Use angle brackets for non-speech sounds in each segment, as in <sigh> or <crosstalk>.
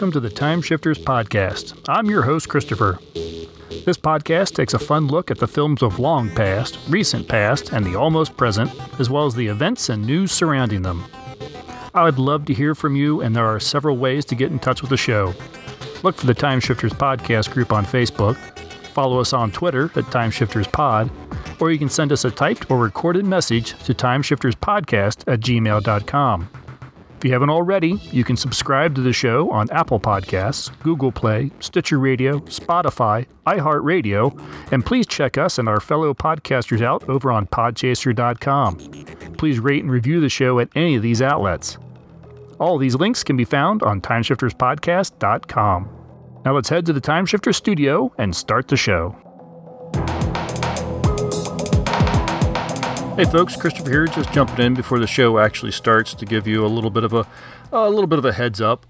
welcome to the Time Shifters Podcast. I'm your host, Christopher. This podcast takes a fun look at the films of long past, recent past, and the almost present, as well as the events and news surrounding them. I would love to hear from you, and there are several ways to get in touch with the show. Look for the Time Shifters Podcast group on Facebook, follow us on Twitter at Time Shifters Pod, or you can send us a typed or recorded message to timeshifterspodcast at gmail.com. If you haven't already, you can subscribe to the show on Apple Podcasts, Google Play, Stitcher Radio, Spotify, iHeartRadio, and please check us and our fellow podcasters out over on podchaser.com. Please rate and review the show at any of these outlets. All these links can be found on timeshifterspodcast.com. Now let's head to the Timeshifter studio and start the show. Hey folks, Christopher here, just jumping in before the show actually starts to give you a little bit of a a little bit of a heads up.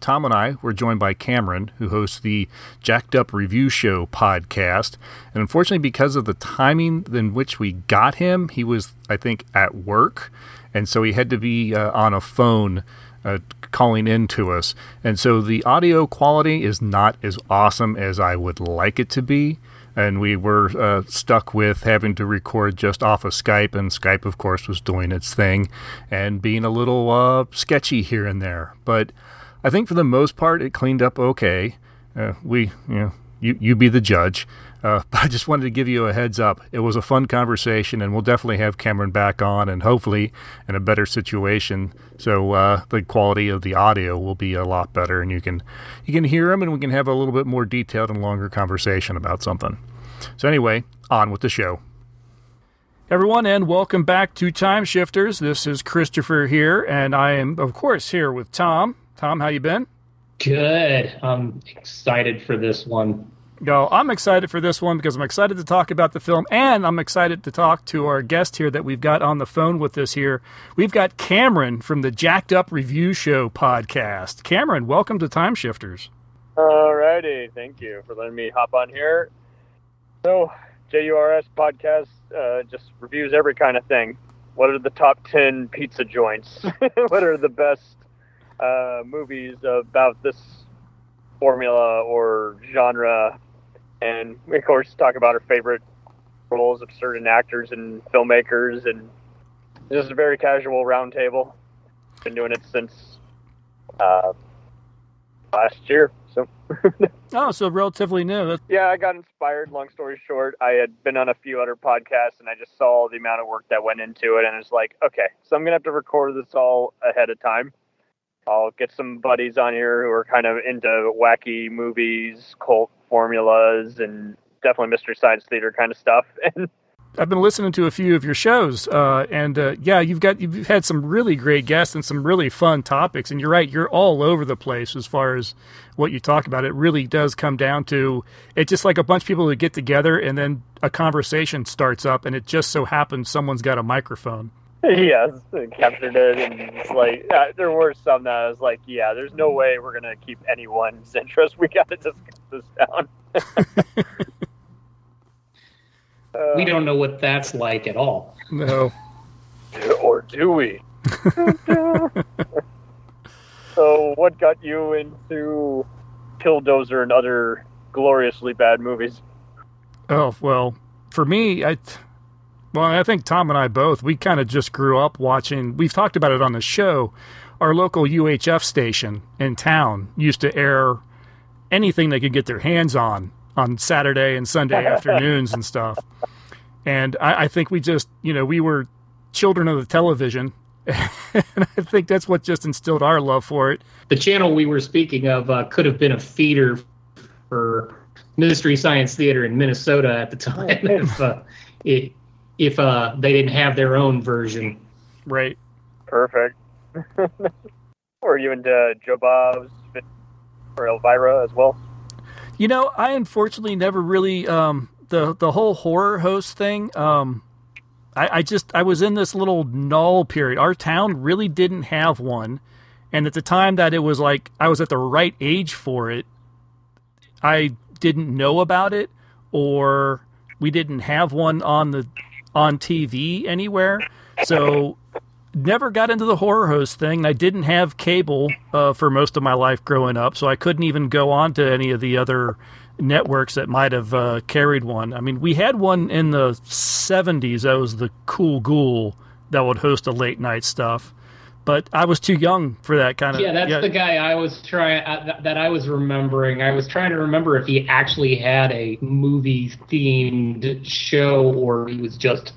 Tom and I were joined by Cameron, who hosts the Jacked Up Review Show podcast. And unfortunately, because of the timing in which we got him, he was, I think, at work. And so he had to be uh, on a phone uh, calling in to us. And so the audio quality is not as awesome as I would like it to be and we were uh, stuck with having to record just off of Skype, and Skype, of course, was doing its thing and being a little uh, sketchy here and there. But I think for the most part, it cleaned up okay. Uh, we, you know, you you be the judge. Uh, <laughs> but I just wanted to give you a heads up. It was a fun conversation, and we'll definitely have Cameron back on, and hopefully in a better situation. So uh, the quality of the audio will be a lot better, and you can you can hear him, and we can have a little bit more detailed and longer conversation about something. So anyway, on with the show. Everyone, and welcome back to Time Shifters. This is Christopher here, and I am, of course, here with Tom. Tom, how you been? Good. I'm excited for this one go. I'm excited for this one because I'm excited to talk about the film and I'm excited to talk to our guest here that we've got on the phone with us here. We've got Cameron from the Jacked Up Review Show podcast. Cameron, welcome to Time Shifters. All righty. Thank you for letting me hop on here. So, JURS podcast uh, just reviews every kind of thing. What are the top 10 pizza joints? <laughs> what are the best uh, movies about this formula or genre and we of course talk about our favorite roles of certain actors and filmmakers, and just a very casual roundtable. Been doing it since uh, last year, so. <laughs> oh, so relatively new. That's... Yeah, I got inspired. Long story short, I had been on a few other podcasts, and I just saw the amount of work that went into it, and it's like, okay, so I'm gonna have to record this all ahead of time. I'll get some buddies on here who are kind of into wacky movies, cult formulas, and definitely mystery science theater kind of stuff. <laughs> And I've been listening to a few of your shows, uh, and uh, yeah, you've got you've had some really great guests and some really fun topics. And you're right, you're all over the place as far as what you talk about. It really does come down to it's just like a bunch of people who get together, and then a conversation starts up, and it just so happens someone's got a microphone. Yes, captured it, and it's like yeah, there were some that I was like, yeah, there's no way we're gonna keep anyone's <laughs> interest. We got to discuss this down. <laughs> uh, we don't know what that's like at all. No. Or do we? <laughs> so, what got you into Killdozer and other gloriously bad movies? Oh well, for me, I well, I think Tom and I both, we kind of just grew up watching, we've talked about it on the show. Our local UHF station in town used to air anything they could get their hands on on Saturday and Sunday <laughs> afternoons and stuff. And I, I, think we just, you know, we were children of the television. <laughs> and I think that's what just instilled our love for it. The channel we were speaking of uh, could have been a feeder for Mystery Science Theater in Minnesota at the time <laughs> if uh, it, if uh, they didn't have their own version. Right. Perfect. <laughs> or you into Joe Bob's or Elvira as well? You know, I unfortunately never really um, the the whole horror host thing. Um, I, I just I was in this little null period. Our town really didn't have one, and at the time that it was like I was at the right age for it, I didn't know about it, or we didn't have one on the on TV anywhere. So never got into the horror host thing. I didn't have cable uh, for most of my life growing up, so I couldn't even go on to any of the other networks that might have uh, carried one. I mean, we had one in the 70s that was the Cool Ghoul that would host the late night stuff. But I was too young for that kind of. Yeah, that's yeah. the guy I was trying uh, that I was remembering. I was trying to remember if he actually had a movie themed show or he was just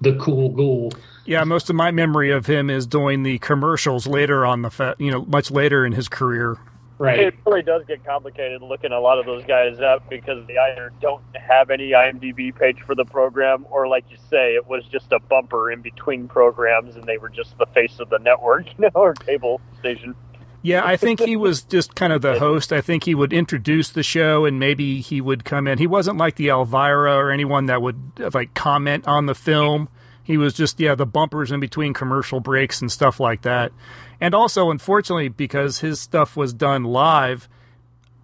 the cool ghoul. Yeah, most of my memory of him is doing the commercials later on the, fa- you know, much later in his career. Right. It really does get complicated looking a lot of those guys up because they either don't have any IMDb page for the program, or like you say, it was just a bumper in between programs, and they were just the face of the network, <laughs> you know, or cable station. Yeah, I think he was just kind of the <laughs> host. I think he would introduce the show and maybe he would come in. He wasn't like the Elvira or anyone that would like comment on the film. He was just yeah, the bumpers in between commercial breaks and stuff like that. And also, unfortunately, because his stuff was done live,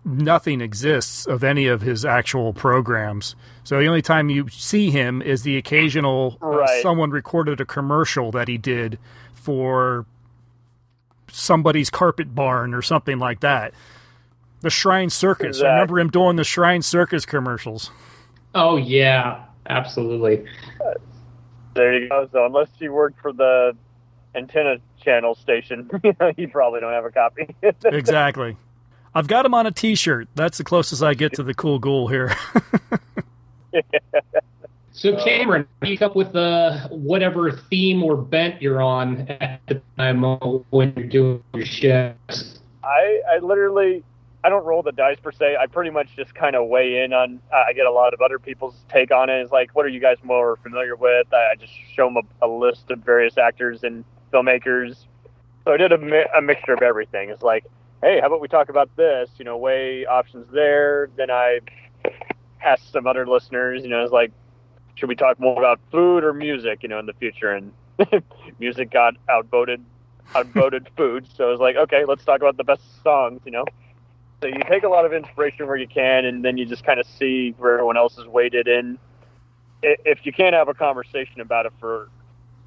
nothing exists of any of his actual programs. So the only time you see him is the occasional uh, right. uh, someone recorded a commercial that he did for somebody's carpet barn or something like that. The Shrine Circus. Exactly. I remember him doing the Shrine Circus commercials. Oh yeah, absolutely. Uh, there you go. So unless you work for the antenna channel station, <laughs> you probably don't have a copy. <laughs> exactly. I've got him on a T-shirt. That's the closest I get to the cool ghoul here. <laughs> So Cameron, you up with uh, whatever theme or bent you're on at the time when you're doing your shows. I I literally I don't roll the dice per se. I pretty much just kind of weigh in on. I get a lot of other people's take on it. It's like, what are you guys more familiar with? I just show them a, a list of various actors and filmmakers. So I did a, mi- a mixture of everything. It's like, hey, how about we talk about this? You know, weigh options there. Then I asked some other listeners. You know, it's like, should we talk more about food or music? You know, in the future, and <laughs> music got outvoted, outvoted <laughs> food. So I was like, okay, let's talk about the best songs. You know. So you take a lot of inspiration where you can, and then you just kind of see where everyone else is weighted in. If you can't have a conversation about it for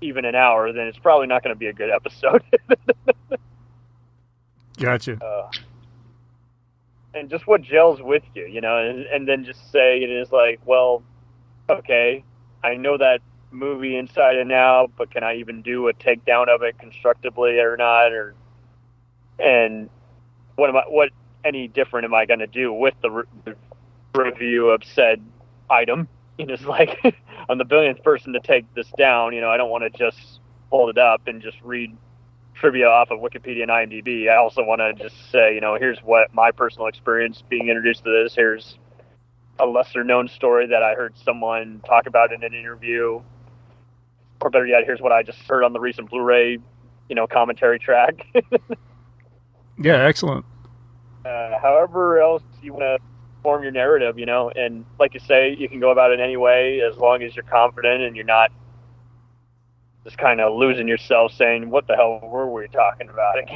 even an hour, then it's probably not going to be a good episode. <laughs> gotcha. Uh, and just what gels with you, you know, and, and then just say it is like, well, okay, I know that movie inside and out, but can I even do a takedown of it constructively or not? Or and what am I? What any different am I going to do with the, re- review of said item? You <laughs> know, it's like <laughs> I'm the billionth person to take this down. You know, I don't want to just hold it up and just read trivia off of Wikipedia and IMDb. I also want to just say, you know, here's what my personal experience being introduced to this. Here's a lesser known story that I heard someone talk about in an interview. Or better yet, here's what I just heard on the recent Blu-ray, you know, commentary track. <laughs> yeah, excellent. Uh, however else you want to form your narrative, you know, and like you say, you can go about it any way as long as you're confident and you're not just kind of losing yourself saying, "What the hell were we talking about?" <laughs>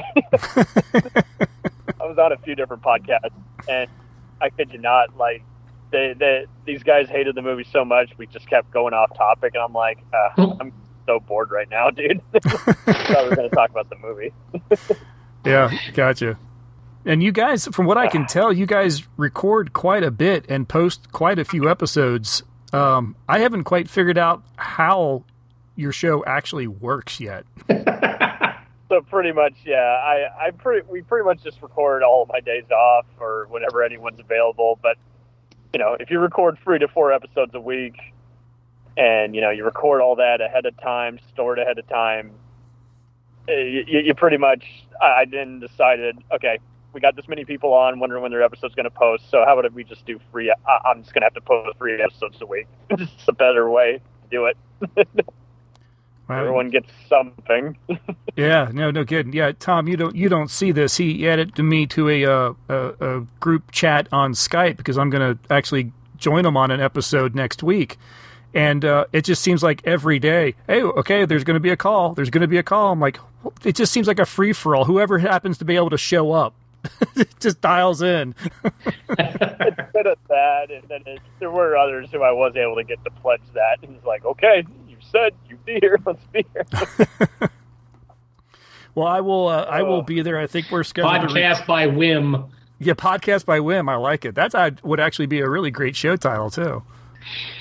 I was on a few different podcasts, and I kid you not, like they, they these guys hated the movie so much, we just kept going off topic, and I'm like, uh, I'm so bored right now, dude. <laughs> I was going to talk about the movie. <laughs> yeah, gotcha. And you guys, from what I can tell, you guys record quite a bit and post quite a few episodes. Um, I haven't quite figured out how your show actually works yet. <laughs> so pretty much, yeah. I, I pretty we pretty much just record all of my days off or whenever anyone's available. But you know, if you record three to four episodes a week, and you know you record all that ahead of time, store it ahead of time, eh, you, you pretty much I then decided, okay, we got this many people on wondering when their episode's going to post. So how about we just do free? I, am just going to have to post three episodes a week. <laughs> it's a better way to do it. <laughs> Everyone gets something. <laughs> yeah, no, no good. Yeah, Tom, you don't you don't see this. He added to me to a uh, a, a group chat on Skype because I'm going to actually join him on an episode next week. And uh, it just seems like every day, hey, okay, there's going to be a call. There's going to be a call. I'm like, it just seems like a free for all. Whoever happens to be able to show up <laughs> just dials in. it's bit of that, and then it, there were others who I was able to get to pledge that. And he's like, "Okay, you said you'd be here. <laughs> Let's be here." <laughs> Well, I will. Uh, I will be there. I think we're scheduled. to re- Podcast by whim. yeah, podcast by whim. I like it. That uh, would actually be a really great show title too.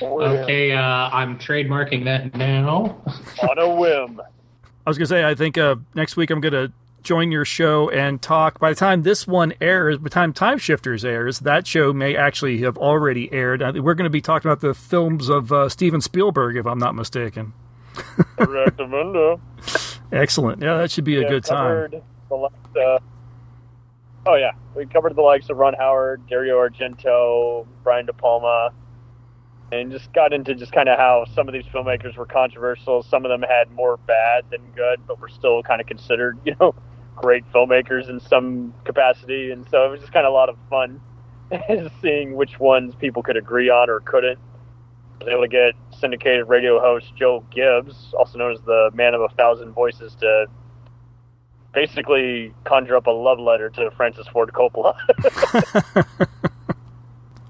Okay, uh, I'm trademarking that now. On a whim. I was gonna say. I think uh, next week I'm gonna join your show and talk. By the time this one airs, by the time Time Shifters airs, that show may actually have already aired. Uh, We're going to be talking about the films of uh, Steven Spielberg, if I'm not mistaken. Excellent. Yeah, that should be a Yeah, good time. Likes, uh, oh yeah, we covered the likes of Ron Howard, Dario Argento, Brian De Palma, and just got into just kind of how some of these filmmakers were controversial. Some of them had more bad than good, but were still kind of considered, <laughs> you know, great filmmakers in some capacity. And so it was just kind of a lot of fun <laughs> seeing which ones people could agree on or couldn't. I was able to get syndicated radio host Joe Gibbs, also known as the man of a thousand voices, to basically conjure up a love letter to Francis Ford Coppola. <laughs>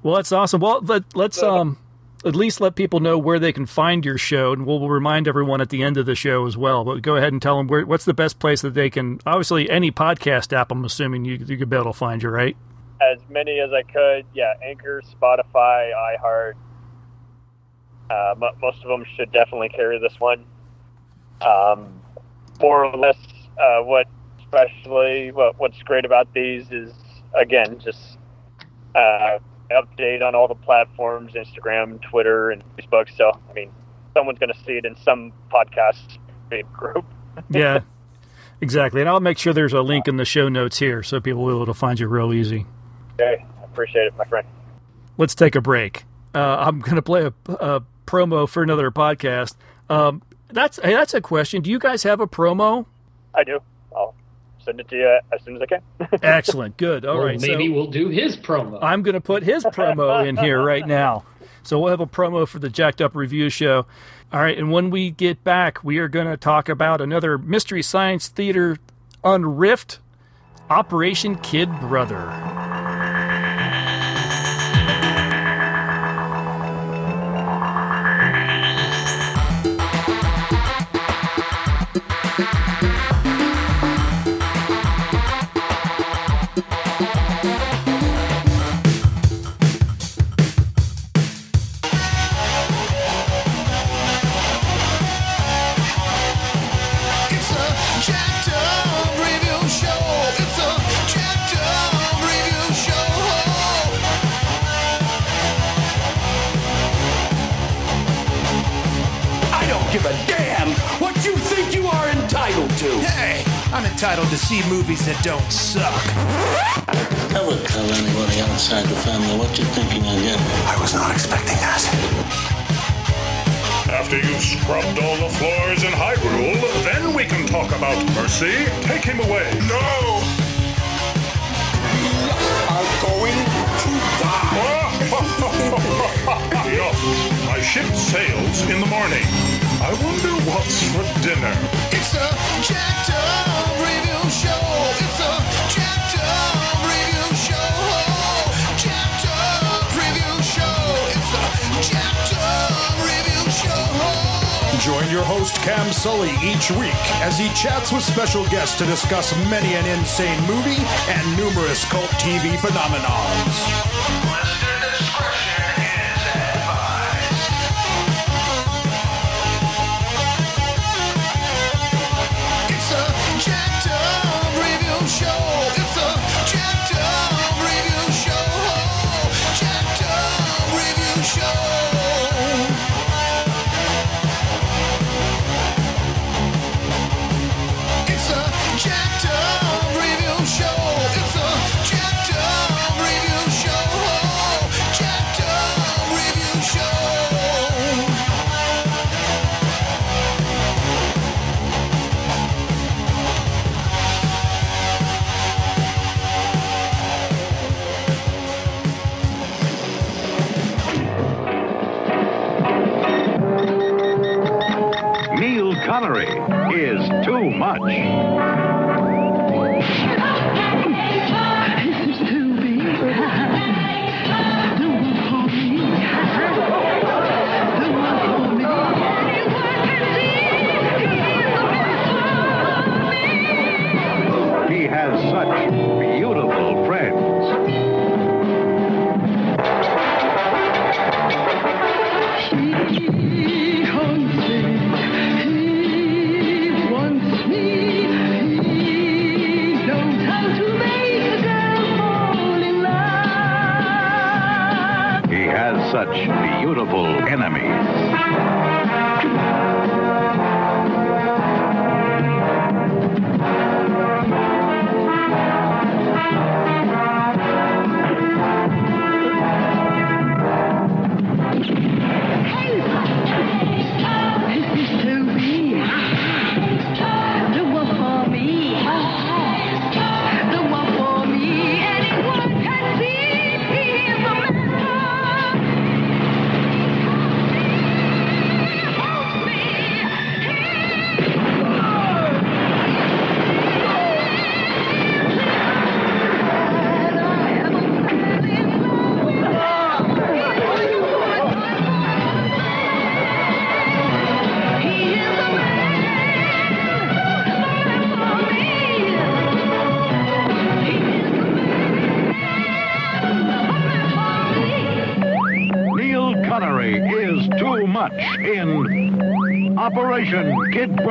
Well, that's awesome. Well, let, let's um at least let people know where they can find your show, and we'll, remind everyone at the end of the show as well. But go ahead and tell them where, what's the best place that they can. Obviously, any podcast app. I'm assuming you you could be able to find you, right? as many as I could. Yeah, Anchor, Spotify, iHeart. Uh, most of them should definitely carry this one. Um, more or less, uh, what especially what what's great about these is again just uh, update on all the platforms: Instagram, Twitter, and Facebook. So I mean, someone's going to see it in some podcast <laughs> group. Yeah, exactly. And I'll make sure there's a link in the show notes here so people will be able to find you real easy. Okay, I appreciate it, my friend. Let's take a break. Uh, I'm going to play a, a promo for another podcast. Um, that's hey, that's a question. Do you guys have a promo? I do. I'll send it to you uh, as soon as I can. <laughs> Excellent. Good. All Well, right. maybe so we'll do his promo. I'm going to put his promo in here <laughs> right now. So we'll have a promo for the Jacked Up Review Show. All right. And when we get back, we are going to talk about another Mystery Science Theater Unriffed Operation Kid Brother. Entitled to see movies that don't suck. I would tell anybody outside the family what you're thinking of getting. I was not expecting that. After you've scrubbed all the floors in Hyrule, then we can talk about Mercy. Take him away. No! We Are going to die. <laughs> Enough. My ship sails in the morning. I wonder what's for dinner. It's a jacked Join your host Cam Sully each week as he chats with special guests to discuss many an insane movie and numerous cult TV phenomenons.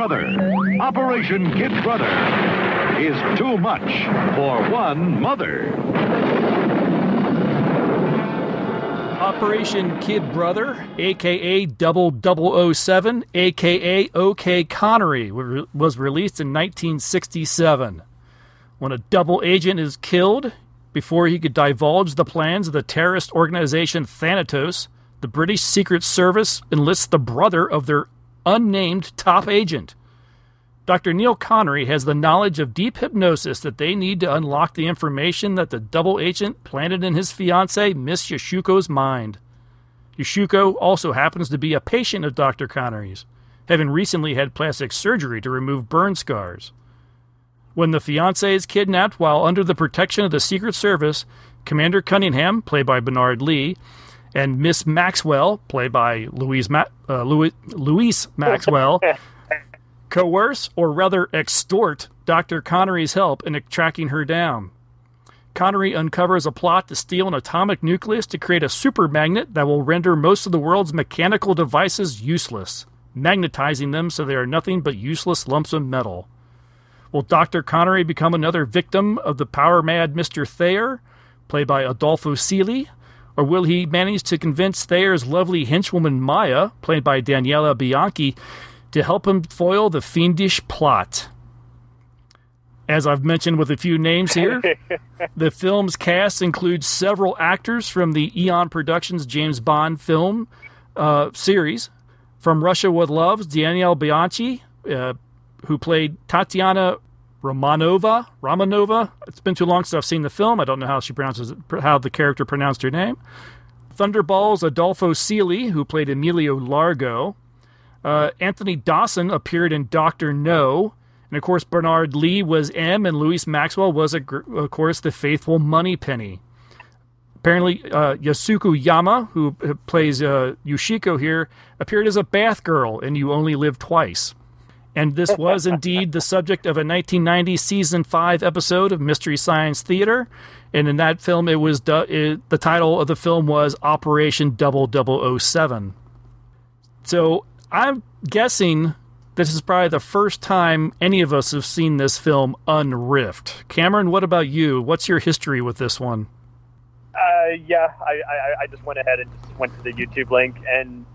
Brother. Operation Kid Brother is too much for one mother. Operation Kid Brother, aka Double 007, aka OK Connery, was released in 1967. When a double agent is killed, before he could divulge the plans of the terrorist organization Thanatos, the British Secret Service enlists the brother of their unnamed top agent. Dr. Neil Connery has the knowledge of deep hypnosis that they need to unlock the information that the double agent planted in his fiancee, Miss Yashuko's mind. Yashuko also happens to be a patient of Dr. Connery's, having recently had plastic surgery to remove burn scars. When the fiancee is kidnapped while under the protection of the Secret Service, Commander Cunningham, played by Bernard Lee, and Miss Maxwell, played by Louise, Ma- uh, Louis- Louise Maxwell, <laughs> coerce or rather extort Dr. Connery's help in tracking her down. Connery uncovers a plot to steal an atomic nucleus to create a super magnet that will render most of the world's mechanical devices useless, magnetizing them so they are nothing but useless lumps of metal. Will Dr. Connery become another victim of the power mad Mr. Thayer, played by Adolfo Celi? Or will he manage to convince Thayer's lovely henchwoman Maya, played by Daniela Bianchi, to help him foil the fiendish plot? As I've mentioned with a few names here, <laughs> the film's cast includes several actors from the Eon Productions James Bond film uh, series. From Russia with Love, Daniela Bianchi, uh, who played Tatiana Romanova. Romanova. It's been too long since I've seen the film. I don't know how she pronounces it, how the character pronounced her name. Thunderball's Adolfo Celi, who played Emilio Largo. Uh, Anthony Dawson appeared in Doctor No, and of course Bernard Lee was M, and Louise Maxwell was, of course, the faithful Moneypenny. Apparently, uh, Yasuko Yama, who plays uh, Yushiko here, appeared as a bath girl in You Only Live Twice. And this was indeed the subject of a 1990 season five episode of Mystery Science Theater. And in that film, it was it, the title of the film was Operation 0007. So I'm guessing this is probably the first time any of us have seen this film unriffed. Cameron, what about you? What's your history with this one? Uh, yeah, I, I, I just went ahead and just went to the YouTube link, and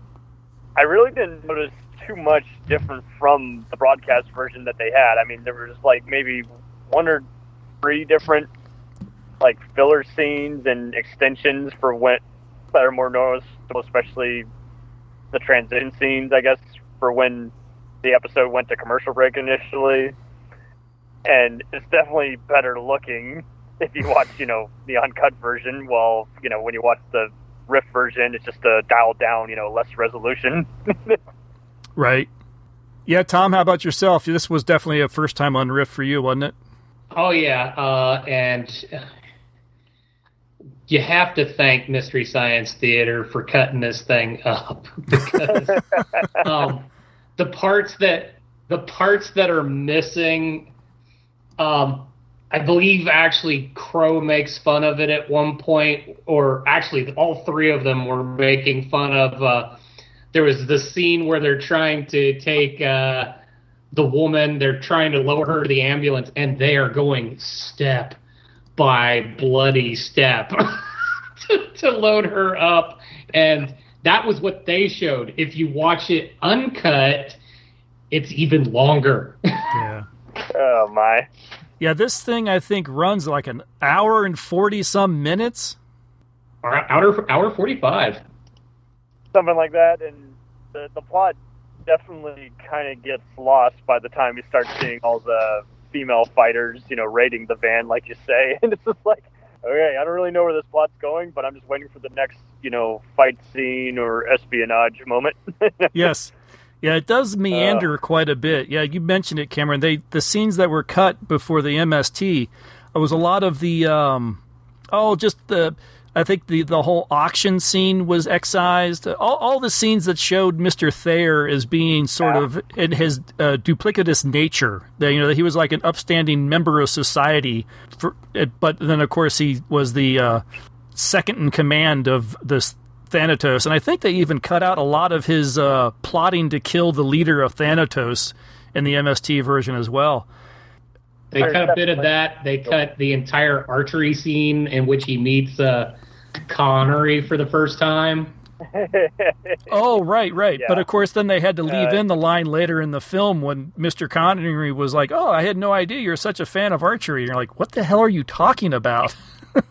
I really didn't notice too much different from the broadcast version that they had. I mean, there was like maybe one or three different like filler scenes and extensions for when that are more noticeable, especially the transition scenes, I guess, for when the episode went to commercial break initially. And it's definitely better looking <laughs> if you watch, you know, the uncut version. While you know, when you watch the riff version, it's just a dialed down, you know, less resolution. <laughs> Right. Yeah, Tom, how about yourself? This was definitely a first time unriff for you, wasn't it? Oh yeah, uh, and you have to thank Mystery Science Theater for cutting this thing up <laughs> because <laughs> um, the parts that the parts that are missing, um, I believe actually Crow makes fun of it at one point, or actually all three of them were making fun of. Uh, there was the scene where they're trying to take. Uh, the woman they're trying to lower her to the ambulance and they are going step by bloody step <laughs> to load her up, and that was what they showed. If you watch it uncut, it's even longer. <laughs> Yeah. Oh my. Yeah, this thing I think runs like an hour and 40 some minutes. hour hour 45. Something like that, and the the plot definitely kind of gets lost by the time you start seeing all the female fighters, you know, raiding the van, like you say, <laughs> and it's just like, okay, I don't really know where this plot's going, but I'm just waiting for the next, you know, fight scene or espionage moment. <laughs> yes. Yeah, it does meander quite a bit. Yeah, you mentioned it, Cameron. They the scenes that were cut before the MST, it was a lot of the um, oh, just the I think the the whole auction scene was excised. All all the scenes that showed Mister Thayer as being sort of in his uh, duplicitous nature. That you know that he was like an upstanding member of society, for, uh, but then of course he was the uh, second in command of this Thanatos, and I think they even cut out a lot of his uh, plotting to kill the leader of Thanatos in the MST version as well. They cut a bit of that. They cut the entire archery scene in which he meets uh, Connery for the first time. <laughs> Oh, right, right. But of course, then they had to leave Uh, in the line later in the film when Mr. Connery was like, "Oh, I had no idea you're such a fan of archery." And you're like, "What the hell are you talking about?" <laughs>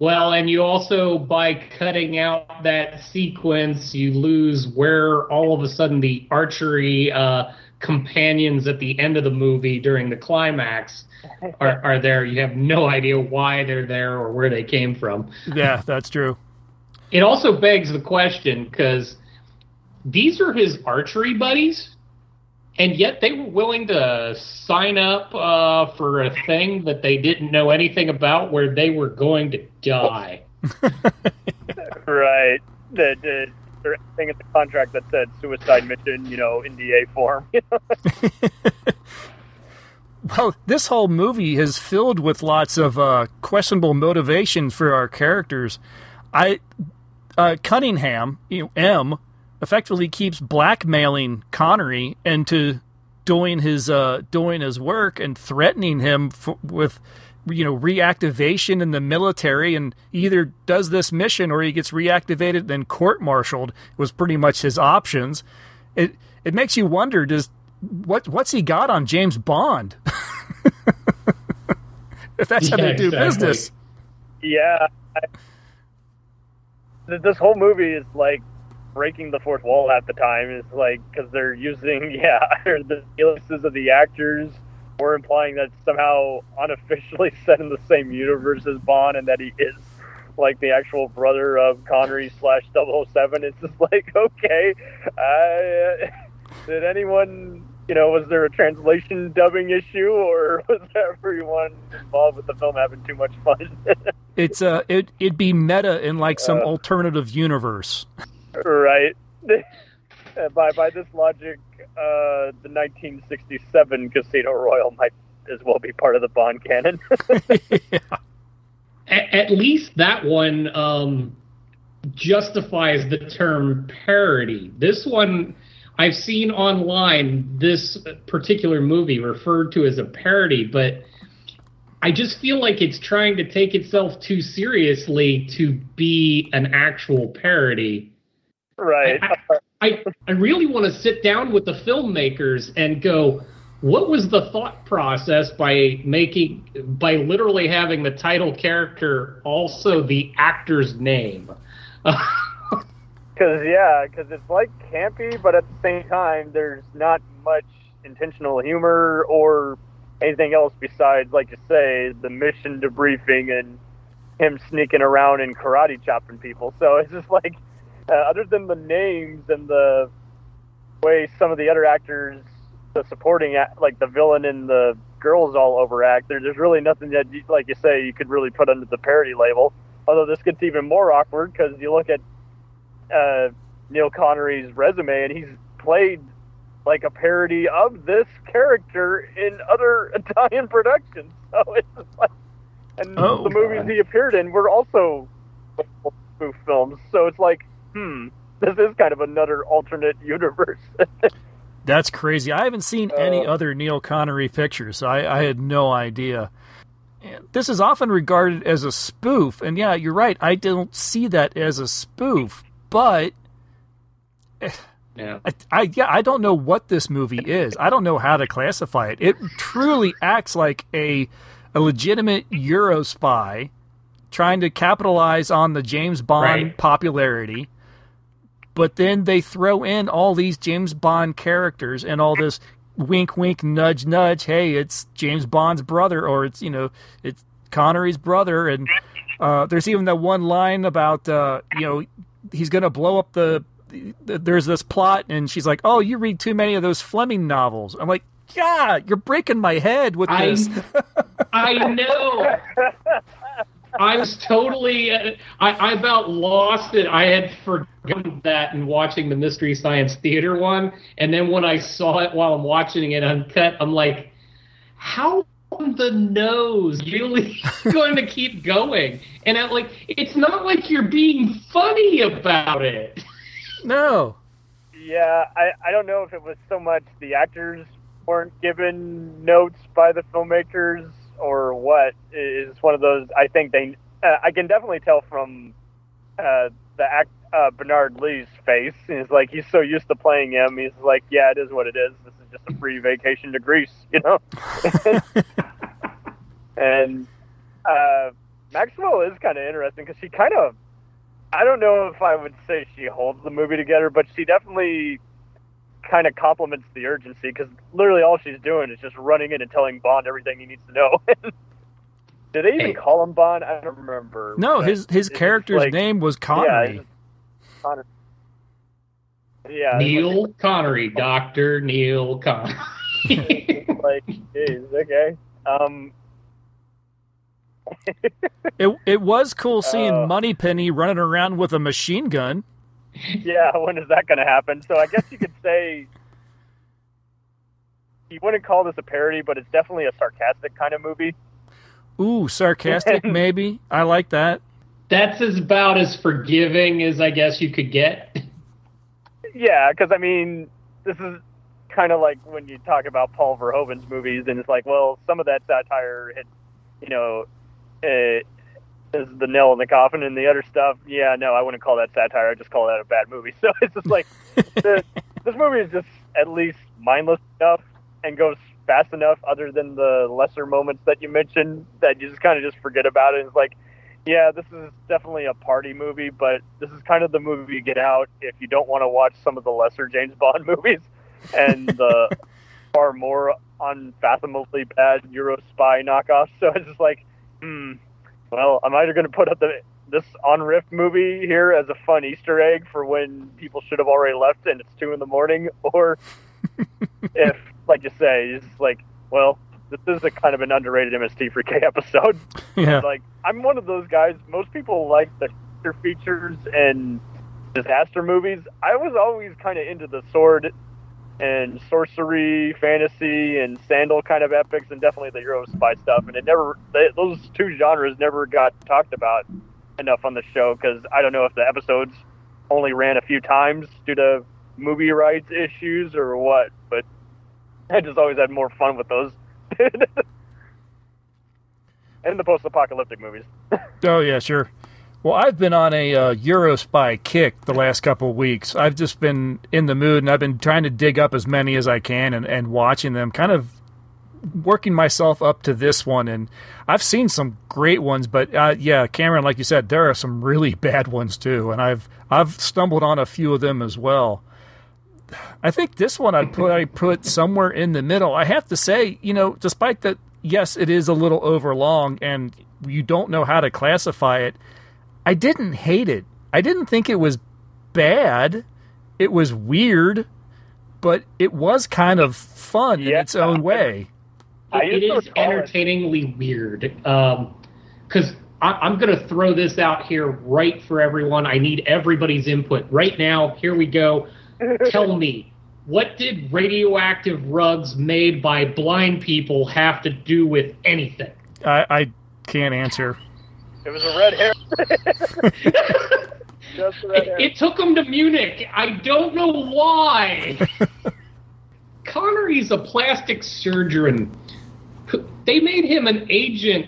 Well, and you also, by cutting out that sequence, you lose where all of a sudden the archery uh, companions at the end of the movie during the climax <laughs> are, are there. You have no idea why they're there or where they came from. yeah, that's true. It also begs the question because these are his archery buddies, and yet they were willing to sign up uh, for a thing that they didn't know anything about where they were going to die. <laughs> right. The, the, there anything in the contract that said suicide mission, you know, NDA form. <laughs> Well, this whole movie is filled with lots of uh, questionable motivation for our characters. I uh, Cunningham, you know, M, effectively keeps blackmailing Connery into doing his uh, doing his work and threatening him with you know reactivation in the military and either does this mission or he gets reactivated then court martialed was pretty much his options it it makes you wonder does what what's he got on James Bond <laughs> if that's how they do exactly. business Yeah. I, this whole movie is like breaking the fourth wall at the time. It's like because they're using <laughs> yeah the aliases of the actors, or implying that somehow unofficially <laughs> set in the same universe as Bond, and that he is like the actual brother of Connery slash 007. It's just like okay, uh, did anyone? You know, was there a translation dubbing issue, or <laughs> was everyone involved with the film having too much fun? <laughs> it's uh it it'd be meta in like some Uh. alternative universe Right. Uh, <laughs> by by this logic, uh, the 1967 Casino Royale might as well be part of the Bond canon. at, at least that one um, justifies the term parody. This one, I've seen online this particular movie referred to as a parody, but I just feel like it's trying to take itself too seriously to be an actual parody. right. I, I really want to sit down with the filmmakers and go, what was the thought process by making, by literally having the title character also the actor's name? <laughs> Because yeah, because it's like campy, but at the same time, there's not much intentional humor or anything else besides, like you say, the mission debriefing and him sneaking around and karate chopping people. So it's just like, uh, other than the names and the way some of the other actors, the supporting, act, like the villain and the girls all overact, there, there's really nothing that, like you say, you could really put under the parody label. Although this gets even more awkward because you look at uh, Neil Connery's resume, and he's played like a parody of this character in other <laughs> Italian productions. So it's like, and Oh, the movies God. he appeared in were also spoof films. So it's like, hmm, this is kind of another alternate universe. <laughs> That's crazy. I haven't seen any Uh. other Neil Connery pictures. So I, I had no idea. this is often regarded as a spoof, and yeah, you're right. I don't see that as a spoof, but Yeah. I, I yeah, I don't know what this movie is. I don't know how to classify it. It truly acts like a a legitimate Euro spy trying to capitalize on the James Bond Right. popularity. But then they throw in all these James Bond characters and all this wink wink nudge nudge, hey, it's James Bond's brother or it's, you know, it's Connery's brother and uh, there's even that one line about uh, you know he's going to blow up the, the. There's this plot, and she's like, "Oh, you read too many of those Fleming novels." I'm like, "Yeah, you're breaking my head with I- this." <laughs> I know. I was totally. Uh, I, I about lost it. I had forgotten that in watching the Mystery Science Theater one, and then when I saw it while I'm watching it uncut, I'm like, how on the nose really <laughs> going to keep going? And I'm like, it's not like you're being funny about it. no, Yeah, I, I don't know if it was so much the actors weren't given notes by the filmmakers or what. It's one of those. I think they. Uh, I can definitely tell from uh, the act uh, Bernard Lee's face. He's like he's so used to playing him. He's like, yeah, it is what it is. This is just a free vacation to Greece, you know. <laughs> <laughs> and uh, Maxwell is kind of interesting because she kind of. I don't know if I would say she holds the movie together, but she definitely kind of complements the urgency because literally all she's doing is just running in and telling Bond everything he needs to know. <laughs> Did they even Hey. call him Bond? I don't remember. no, his his character's like- name was Connery. it's just Connery. Yeah, Neil Connery, Doctor Neil <laughs> Connery. like, geez, okay. Um, it it was cool seeing Uh. Moneypenny running around with a machine gun. yeah, when is that going to happen? So I guess you could say you wouldn't call this a parody, but it's definitely a sarcastic kind of movie. Ooh, sarcastic <laughs> maybe. I like that. That's as about as forgiving as I guess you could get. Yeah, because I mean, this is kind of like when you talk about Paul Verhoeven's movies, and it's like, well, some of that satire, hit, you know, uh, is the nail in the coffin, and the other stuff, yeah, no, I wouldn't call that satire. I just call that a bad movie. <laughs> So it's just like <laughs> the, this movie is just at least mindless enough and goes fast enough, other than the lesser moments that you mentioned, that you just kind of just forget about it. It's like, yeah, this is definitely a party movie, but this is kind of the movie you get out if you don't want to watch some of the lesser James <laughs> Bond movies and the far more unfathomably bad Euro spy knockoffs. So it's just like, hmm, well, I'm either going to put up the this on Rift movie here as a fun Easter egg for when people should have already left and it's two in the morning, <laughs> or if, like you say, it's like, well, this is a kind of an underrated MST3K episode. <laughs> Yeah. Like, I'm one of those guys. Most people like the features and disaster movies. I was always kind of into the sword and sorcery, fantasy, and sandal kind of epics, and definitely the Euro spy stuff. And it never, they, those two genres never got talked about enough on the show because I don't know if the episodes only ran a few times due to movie rights issues or what, but <laughs> I just always had more fun with those. <laughs> and the post-apocalyptic movies. <laughs> Oh yeah, sure. Well, I've been on a uh, Eurospy kick the last couple of weeks. I've just been in the mood, and I've been trying to dig up as many as I can and, and watching them, kind of working myself up to this one. And I've seen some great ones, but uh, yeah, Cameron, like you said, there are some really <laughs> bad ones too, and I've I've stumbled on a few of them as well. I think this one I'd put I put somewhere in the middle. I have to say, you know, despite that, yes, it is a little overlong, and you don't know how to classify it. I didn't hate it. I didn't think it was bad. It was weird, but it was kind of fun in its own way. <laughs> I it used to it. entertainingly weird. Um, because I'm going to throw this out here right for everyone. I need everybody's input right now. Here we go. <laughs> Tell me, what did radioactive rugs made by blind people have to do with anything? I, I can't answer. It was a red hair. <laughs> Just red hair. It took him to Munich. I don't know why. <laughs> Connery's a plastic surgeon. They made him an agent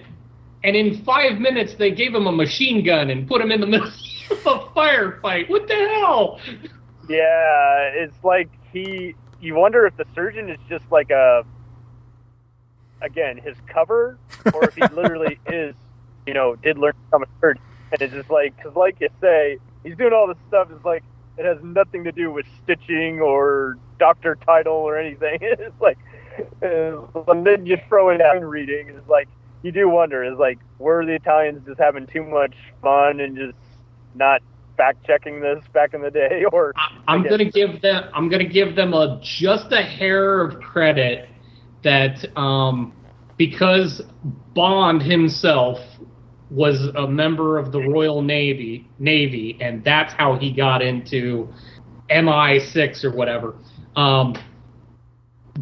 and in five minutes they gave him a machine gun and put him in the middle of a firefight. What the hell? Yeah, it's like he. You wonder if the surgeon is just like a. Again, his cover, or if he literally <laughs> is, you know, did learn to become a surgeon, and it's just like, because like you say, he's doing all this stuff. It's like it has nothing to do with stitching or doctor title or anything. <laughs> It's like, and then you throw it in out reading. It's like you do wonder. Is like, were the Italians just having too much fun and just not fact checking this back in the day, <laughs> or I'm I guess- gonna give them. I'm gonna give them a just a hair of credit that um, because Bond himself was a member of the Royal Navy, Navy, and that's how he got into MI6 or whatever. Um,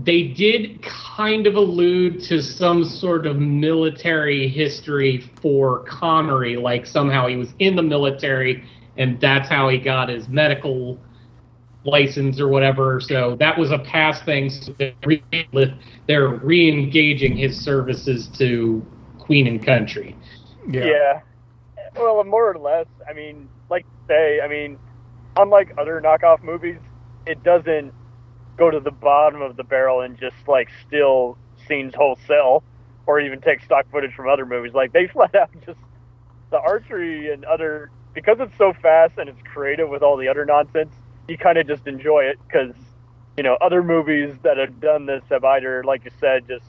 they did kind of allude to some sort of military history for Connery, like somehow he was in the military and that's how he got his medical license or whatever. So that was a past thing. So they're re- they're re-engaging his services to Queen and Country. Yeah. Well, more or less. I mean, like say, I mean, unlike other knockoff movies, it doesn't go to the bottom of the barrel and just like steal scenes wholesale, or even take stock footage from other movies. Like they <laughs> flat out just the archery and other because it's so fast and it's creative with all the other nonsense. You kind of just enjoy it because you know other movies that have done this have either, like you said, just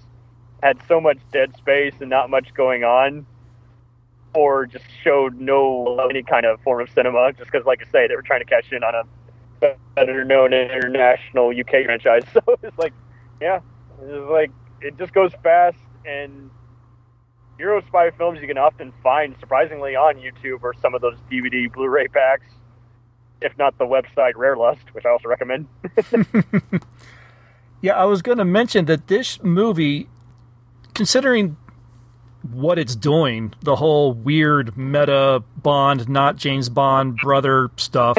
had so much dead space and not much going on or just showed no any kind of form of cinema, just because, like I say, they were trying to cash in on a better known international UK franchise. <laughs> So it's like, yeah, it's like it just goes fast, and Euro spy films you can often find surprisingly on YouTube or some of those DVD Blu-ray packs, if not the website Rarelust, which I also recommend. <laughs> <laughs> Yeah, I was going to mention that this movie, considering what it's doing, the whole weird meta Bond, not James Bond brother stuff,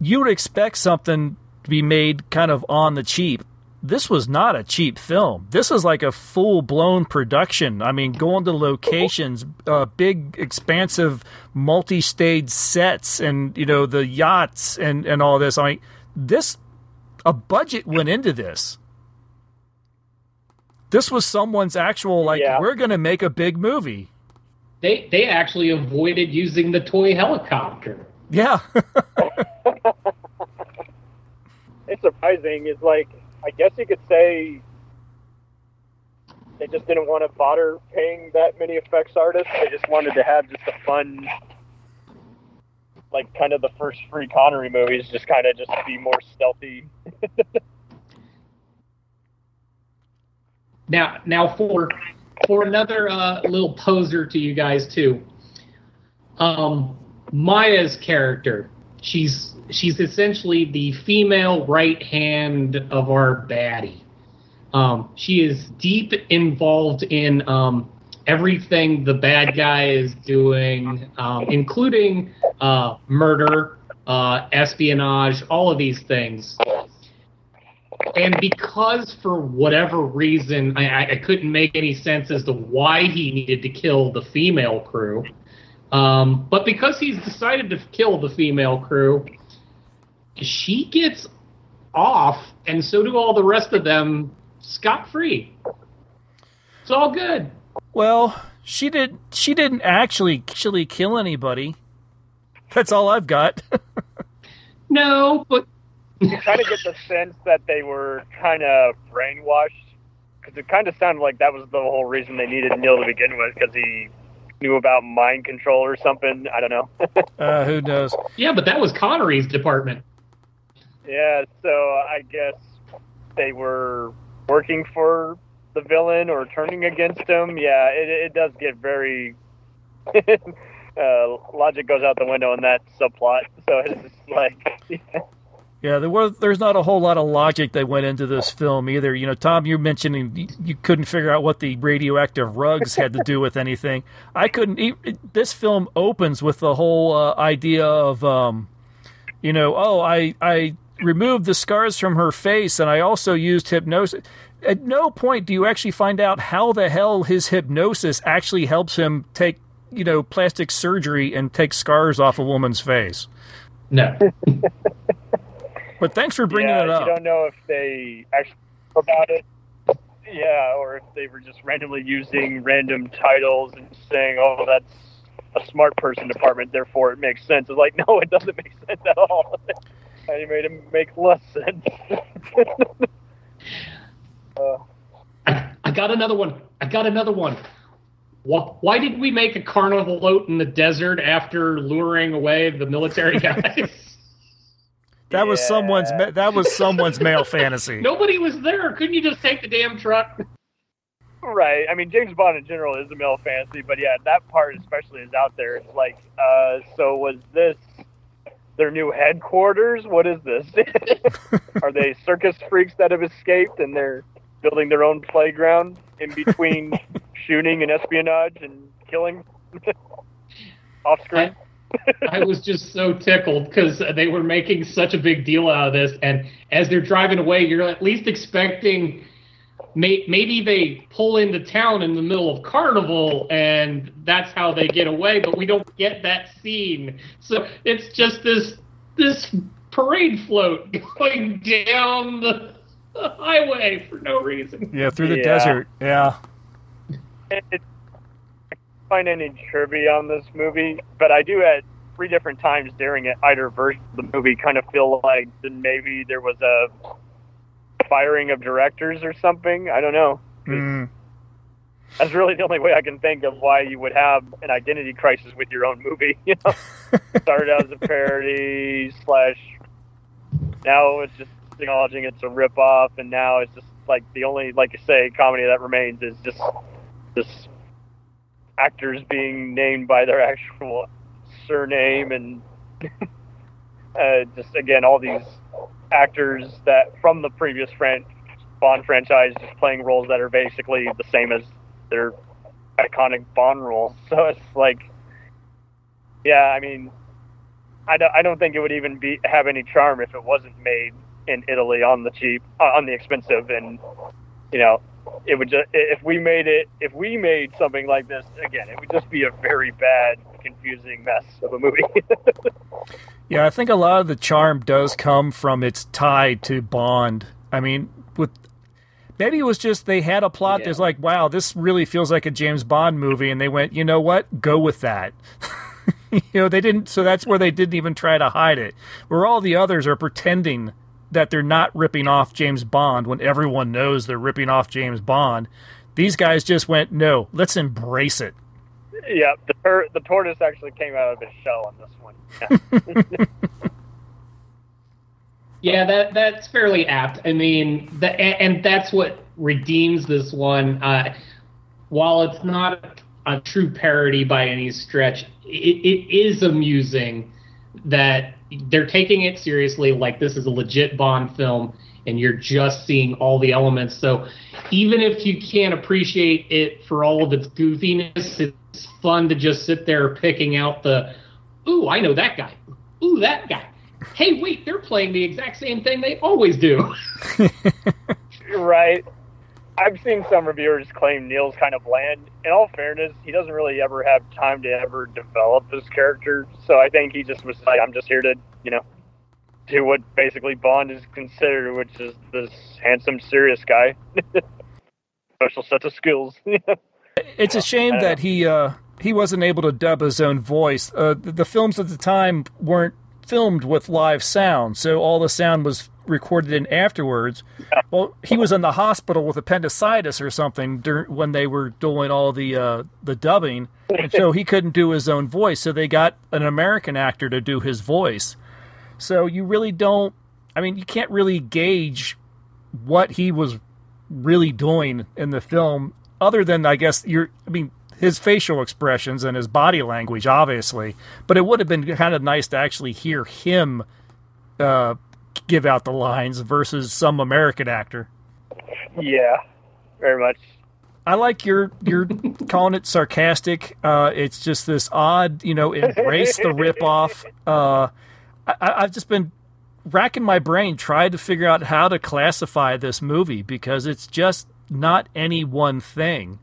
you would expect something to be made kind of on the cheap. This was not a cheap film. This is like a full blown production. I mean, going to locations, uh, big, expansive, multi stage sets, and you know the yachts and and all this. I mean, this a budget went into this. This was someone's actual like Yeah. we're going to make a big movie. They they actually avoided using the toy helicopter. Yeah. <laughs> it's surprising. It's like I guess you could say they just didn't want to bother paying that many effects artists. They just wanted to have just a fun, like kind of the first free Connery movies, just kind of just be more stealthy. <laughs> Now, now for for another uh, little poser to you guys too. Um, Maya's character, she's she's essentially the female right hand of our baddie. Um, she is deep involved in um, everything the bad guy is doing, um, including uh, murder, uh, espionage, all of these things and because for whatever reason I, I- couldn't make any sense as to why he needed to kill the female crew, um, but because he's decided to kill the female crew, she gets off, and so do all the rest of them scot free. It's all good. Well, she did. She didn't actually actually kill anybody. That's all I've got. <laughs> No, but you kind of get the sense that they were kind of brainwashed because it kind of sounded like that was the whole reason they needed Neil to begin with because he knew about mind control or something. I don't know. <laughs> uh, who knows? Yeah, but that was Connery's department. Yeah, so I guess they were working for the villain or turning against him. Yeah, it, it does get very. <laughs> uh, logic goes out the window in that subplot. So it's just like. <laughs> Yeah, there was. There's not a whole lot of logic that went into this film either. You know, Tom, you mentioned you, you couldn't figure out what the radioactive rugs had to do with anything. I couldn't. e- This film opens with the whole uh, idea of, um, you know, oh, I I removed the scars from her face, and I also used hypnosis. at no point do you actually find out how the hell his hypnosis actually helps him take, you know, plastic surgery and take scars off a woman's face. No. <laughs> But thanks for bringing yeah, it up. You don't know if they actually about it. Yeah, or if they were just randomly using random titles and saying, "Oh, that's a smart person department, therefore it makes sense." It's like, <laughs> no, it doesn't make sense at all. <laughs> I made it make less sense. <laughs> uh, I, I got another one. I got another one. Why, why did we make a carnival float in the desert after luring away the military guys? That was someone's that was someone's male fantasy. <laughs> Nobody was there. Couldn't you just take the damn truck? right. I mean, James Bond in general is a male fantasy, but yeah, that part especially is out there. It's like, uh, so was this their new headquarters? What is this? <laughs> Are they circus freaks that have escaped and they're building their own playground in between <laughs> shooting and espionage and killing off screen? I was just so tickled because they were making such a big deal out of this, and as they're driving away, you're at least expecting may, maybe they pull into town in the middle of carnival, and that's how they get away. But we don't get that scene, so it's just this this parade float <laughs> going down the highway for no reason. Yeah, through the Yeah. desert. Yeah. It, it, I can't find any trivia on this movie, but I do at three different times during it, either version of the movie kind of feel like maybe there was a firing of directors or something. I don't know. Mm. That's really the only way I can think of why you would have an identity crisis with your own movie. <laughs> You know, <laughs> started out as a parody slash. Now it's just acknowledging it's a ripoff, and now it's just like the only, like you say, comedy that remains is just just actors being named by their actual surname, and <laughs> uh, just again all these actors that from the previous Bond franchise just playing roles that are basically the same as their iconic Bond roles. <laughs> So it's like, yeah, I mean, I don't, I don't think it would even be have any charm if it wasn't made in Italy on the cheap, on the expensive, and you know, it would just if we made it, if we made something like this again, it would just be a very bad, confusing mess of a movie. <laughs> Yeah, I think a lot of the charm does come from its tie to Bond. I mean, with maybe it was just they had a plot that's like, wow, this really feels like a James Bond movie, and they went, you know what, go with that. <laughs> you know, they didn't, so that's where they didn't even try to hide it. Where all the others are pretending that they're not ripping off James Bond when everyone knows they're ripping off James Bond. These guys just went, no, let's embrace it. yeah, the tur- the tortoise actually came out of his shell on this one. Yeah. <laughs> Yeah, that that's fairly apt. I mean, the, and, and that's what redeems this one. Uh, while it's not a true parody by any stretch, it, it is amusing that they're taking it seriously. Like this is a legit Bond film, and you're just seeing all the elements. So even if you can't appreciate it for all of its goofiness, it's fun to just sit there picking out the, ooh, I know that guy. Ooh, that guy hey, wait, they're playing the exact same thing they always do. <laughs> right. I've seen some reviewers claim Neil's kind of bland. In all fairness, he doesn't really ever have time to ever develop his character. So I think he just was like, I'm just here to, you know, do what basically Bond is considered, which is this handsome, serious guy. <laughs> Special set of skills. <laughs> It's a shame that he uh, he wasn't able to dub his own voice. Uh, the, the films at the time weren't filmed with live sound, so all the sound was recorded in afterwards. Well, he was in the hospital with appendicitis or something during, when they were doing all the uh, the dubbing, and so he couldn't do his own voice. So they got an American actor to do his voice. So you really don't. I mean, you can't really gauge what he was really doing in the film, other than I guess you're. I mean, his facial expressions and his body language, obviously. But it would have been kind of nice to actually hear him uh, give out the lines versus some American actor. yeah, very much. I like your you're <laughs> calling it sarcastic. Uh, it's just this odd, you know, embrace the ripoff. <laughs> Uh, I, I've just been racking my brain trying to figure out how to classify this movie because it's just not any one thing.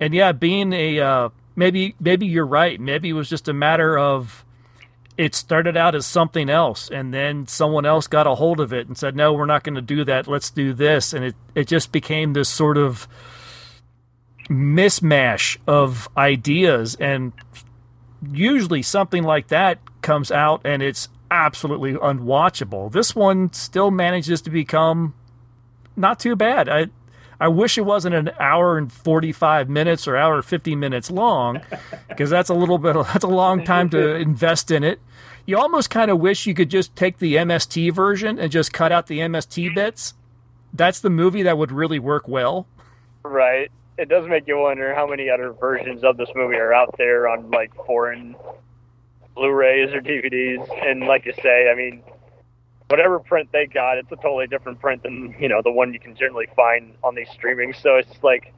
And yeah, being a uh, maybe maybe you're right. Maybe it was just a matter of it started out as something else and then someone else got a hold of it and said no we're not going to do that. Let's do this. And it, it just became this sort of mismash of ideas. And usually something like that comes out and it's absolutely unwatchable. This one still manages to become not too bad. I i wish it wasn't an hour and 45 minutes or hour 50 minutes long <laughs> because that's a little bit that's a long time to <laughs> invest in it you almost kind of wish you could just take the mst version and just cut out the mst bits that's the movie that would really work well Right. It does make you wonder how many other versions of this movie are out there on like foreign Blu-rays or DVDs. And like you say, I mean, whatever print they got, it's a totally different print than you know the one you can generally find on these streaming. So it's just like,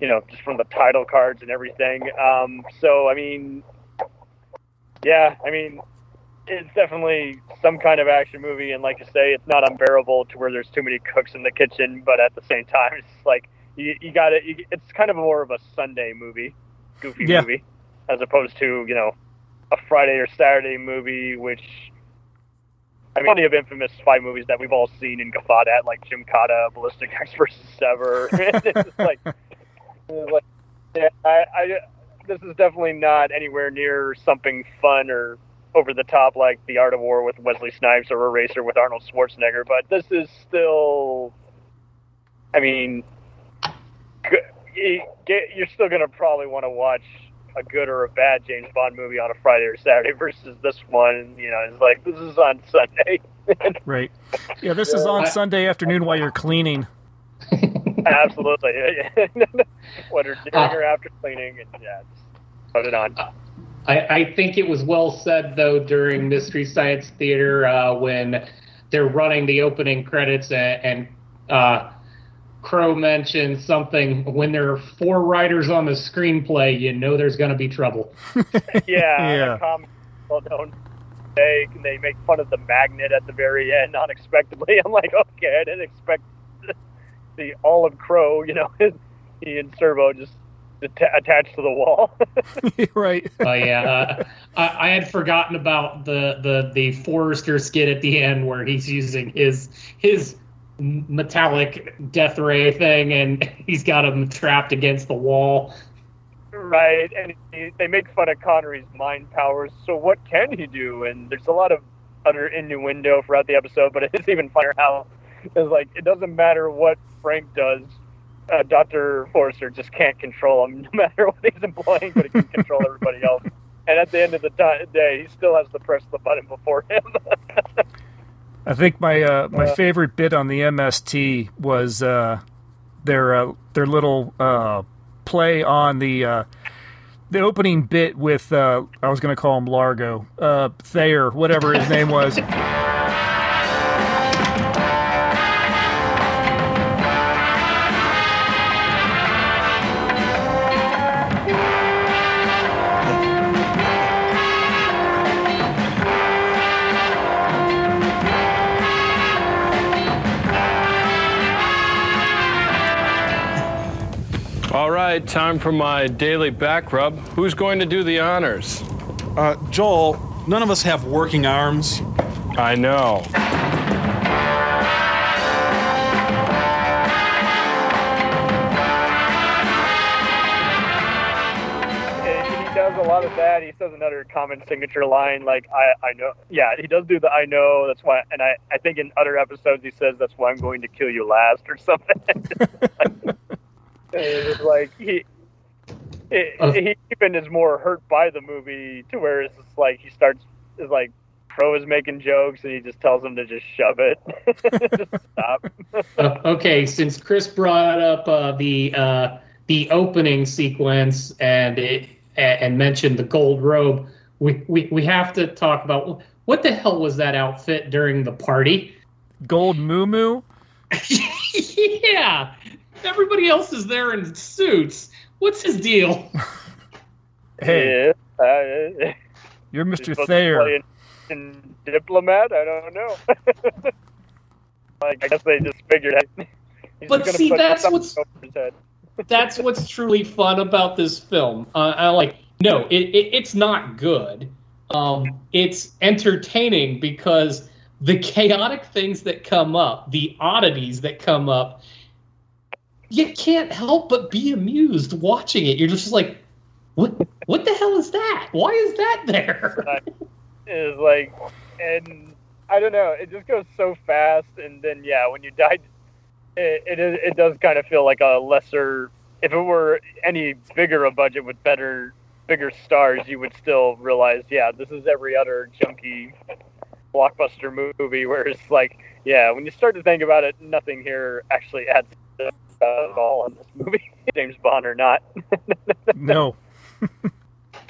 you know, just from the title cards and everything. Um, so I mean, yeah, I mean, it's definitely some kind of action movie, and like you say, it's not unbearable to where there's too many cooks in the kitchen. But at the same time, <laughs> it's like you, you got it. It's kind of more of a Sunday movie, goofy Yeah. movie, as opposed to you know a Friday or Saturday movie, which I mean, plenty of infamous spy movies that we've all seen and guffawed at, like Jim Cotta, Ballistic Ecks <laughs> versus Sever. <laughs> it's like, like yeah, I, I, this is definitely not anywhere near something fun or over the top like The Art of War with Wesley Snipes or Eraser with Arnold Schwarzenegger, but this is still, I mean, you're still gonna probably want to watch a good or a bad James Bond movie on a Friday or Saturday <laughs> versus this one. You know, it's like this is on Sunday. <laughs> right yeah this is on I- sunday afternoon while you're cleaning <laughs> Absolutely, whether during Uh, or after cleaning, and yeah, just put it on. I, I think it was well said though during Mystery Science Theater uh, when they're running the opening credits and, and uh, Crow mentioned something when there are four writers on the screenplay, you know there's going to be trouble. <laughs> yeah, Yeah. a comic well known. They they make fun of the magnet at the very end unexpectedly. <laughs> I'm like, okay, I didn't expect <laughs> the olive crow, you know, he and Servo just atta- attached to the wall. right Oh yeah, uh, I, I had forgotten about the, the the Forrester skit at the end where he's using his his metallic death ray thing and <laughs> he's got him trapped against the wall. right, and he, they make fun of Connery's mind powers. So what can he do? And there's a lot of other innuendo throughout the episode, but <laughs> it's even funnier how it's like it doesn't matter what Frank does. Uh, Dr. Forrester just can't control him <laughs> no matter what he's employing, but he can control everybody else. And at the end of the day, he still has to press the button before him. I think my uh, my favorite bit on the MST was uh, their uh, their little uh, play on the uh, the opening bit with uh, I was going to call him Largo uh, Thayer, whatever his name was. <laughs> right, time for my daily back rub. Who's going to do the honors? Uh, Joel, none of us have working arms. I know. He does a lot of that. He says another common signature line like I, I know yeah, he does do the I know, that's why and I, I think in other episodes he says that's why I'm going to kill you last or something. <laughs> it's like he he, Uh. he even is more hurt by the movie to where it's just like he starts is like Pro is making jokes and he just tells him to just shove it. <laughs> just stop. Uh, okay, since Chris brought up uh, the uh, the opening sequence and it, and mentioned the gold robe, we, we we have to talk about what the hell was that outfit during the party? Gold Moo Moo. <laughs> yeah, everybody else is there in suits. What's his deal? Hey, Yeah. Uh, You're Mr. Thayer. play an- an diplomat. I don't know. <laughs> like I guess they just figured. out. <laughs> He's But see, that's what's- over his head. <laughs> That's what's truly fun about this film. Uh, I like no, it, it it's not good. Um, it's entertaining because the chaotic things that come up, the oddities that come up, you can't help but be amused watching it. You're just like, what? What the hell is that? Why is that there? is like, and I don't know. It just goes so fast, and then yeah, when you die, it it, does kind of feel like a lesser. If it were any bigger a budget with better, bigger stars, you would still realize, yeah, this is every other junky blockbuster movie. Where it's like, yeah, when you start to think about it, nothing here actually adds at all in this movie, <laughs> James Bond or not. <laughs> No. <laughs>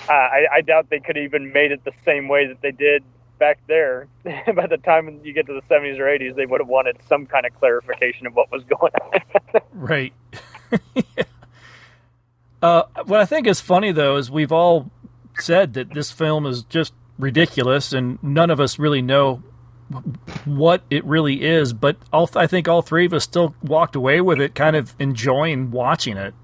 Uh, I, I doubt they could have even made it the same way that they did back there. By the time you get to the 70s or 80s, they would have wanted some kind of clarification of what was going on. Right. uh, what I think is funny though is we've all said that this film is just ridiculous, and none of us really know what it really is. But all, I think all three of us still walked away with it, kind of enjoying watching it.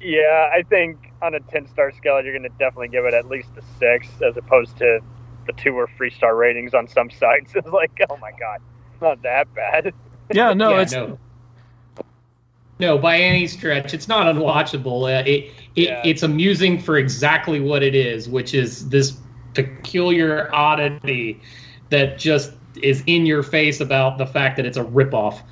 yeah, I think on a 10 star scale, you're going to definitely give it at least a 6 as opposed to the 2 or 3 star ratings on some <laughs> sites. It's like, oh my god, it's not that bad. Yeah, no, Yeah, it's no. No, by any stretch, it's not unwatchable. Uh, it, it Yeah. it's amusing for exactly what it is, which is this peculiar oddity that just is in your face about the fact that it's a ripoff.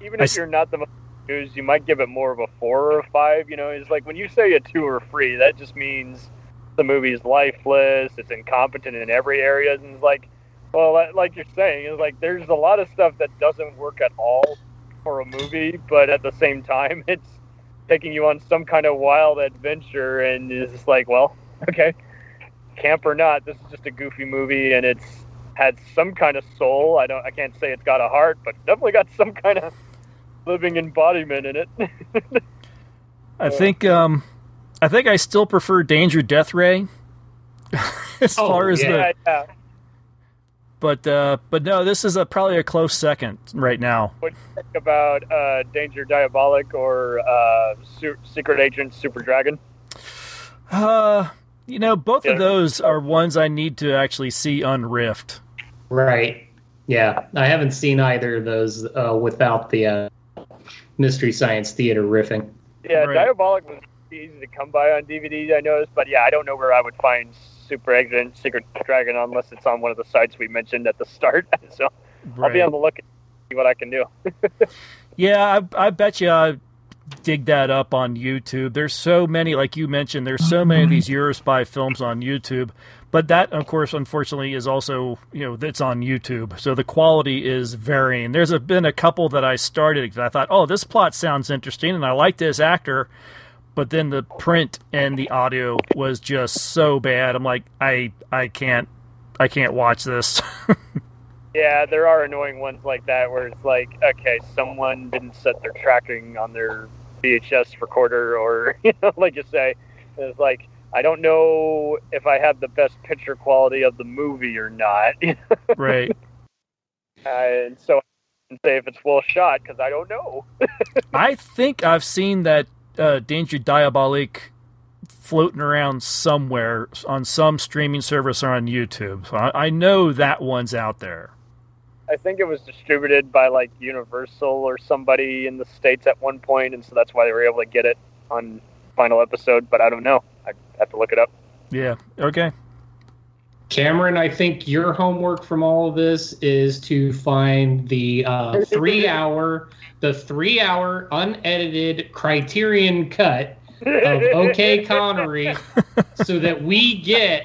even if s- you're not the most enthused, you might give it more of a four or a five. You know, it's like when you say a two or three, that just means the movie's lifeless. It's incompetent in every area, and it's like, well, like you're saying, it's like there's a lot of stuff that doesn't work at all for a movie, but at the same time, <laughs> it's taking you on some kind of wild adventure, and it's just like, well, okay, camp or not, this is just a goofy movie, and it's had some kind of soul. I don't, I can't say it's got a heart, but definitely got some kind of living embodiment in it. <laughs> I think um, I think I still prefer Danger Death Ray. <laughs> as Oh, far as yeah. the yeah, but uh, but no, this is a probably a close second right now. What do you think about uh, Danger Diabolik or uh, Su- Secret Agent Super Dragon? Uh, you know, both Yeah. of those are ones I need to actually see unriffed. Right. Yeah, I haven't seen either of those uh, without the uh, Mystery Science Theater riffing. Yeah, Right. Diabolik was easy to come by on DVD. I noticed, but yeah, I don't know where I would find Super Agent Secret Dragon unless it's on one of the sites we mentioned at the start. <laughs> So I'll be on the lookout to see what I can do. <laughs> Yeah, I, I bet you I dig that up on YouTube. There's so many, like you mentioned, there's so many of these mm-hmm. Eurospy films on YouTube. But that, of course, unfortunately, is also you know that's on YouTube, so the quality is varying. There's a, been a couple that I started that I thought, oh, this plot sounds interesting, and I like this actor, but then the print and the audio was just so bad. I'm like, I I can't I can't watch this. <laughs> Yeah, there are annoying ones like that where it's like, okay, someone didn't set their tracking on their VHS recorder, or <laughs> you know, like you say, it's like I don't know if I have the best picture quality of the movie or not, <laughs> right. and so I can say if it's well shot because I don't know. <laughs> I think I've seen that uh, Danger Diabolik floating around somewhere on some streaming service or on YouTube. So I, I know that one's out there. I think it was distributed by like Universal or somebody in the states at one point, and so that's why they were able to get it on final episode. But I don't know. I have to look it up. Yeah. Okay. Cameron, I think your homework from all of this is to find the uh, <laughs> three-hour, the three-hour unedited Criterion cut of OK Connery, <laughs> so that we get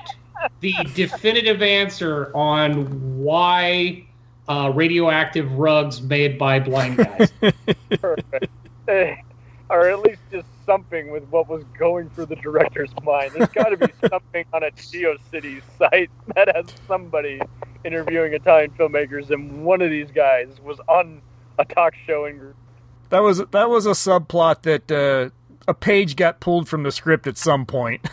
the definitive answer on why uh, radioactive rugs made by blind guys. <laughs> Perfect. <laughs> Or at least just something with what was going through the director's mind. There's got to be <laughs> something on a GeoCities site that has somebody interviewing Italian filmmakers, and one of these guys was on a talk show in That was that was a subplot that uh, a page got pulled from the script at some point.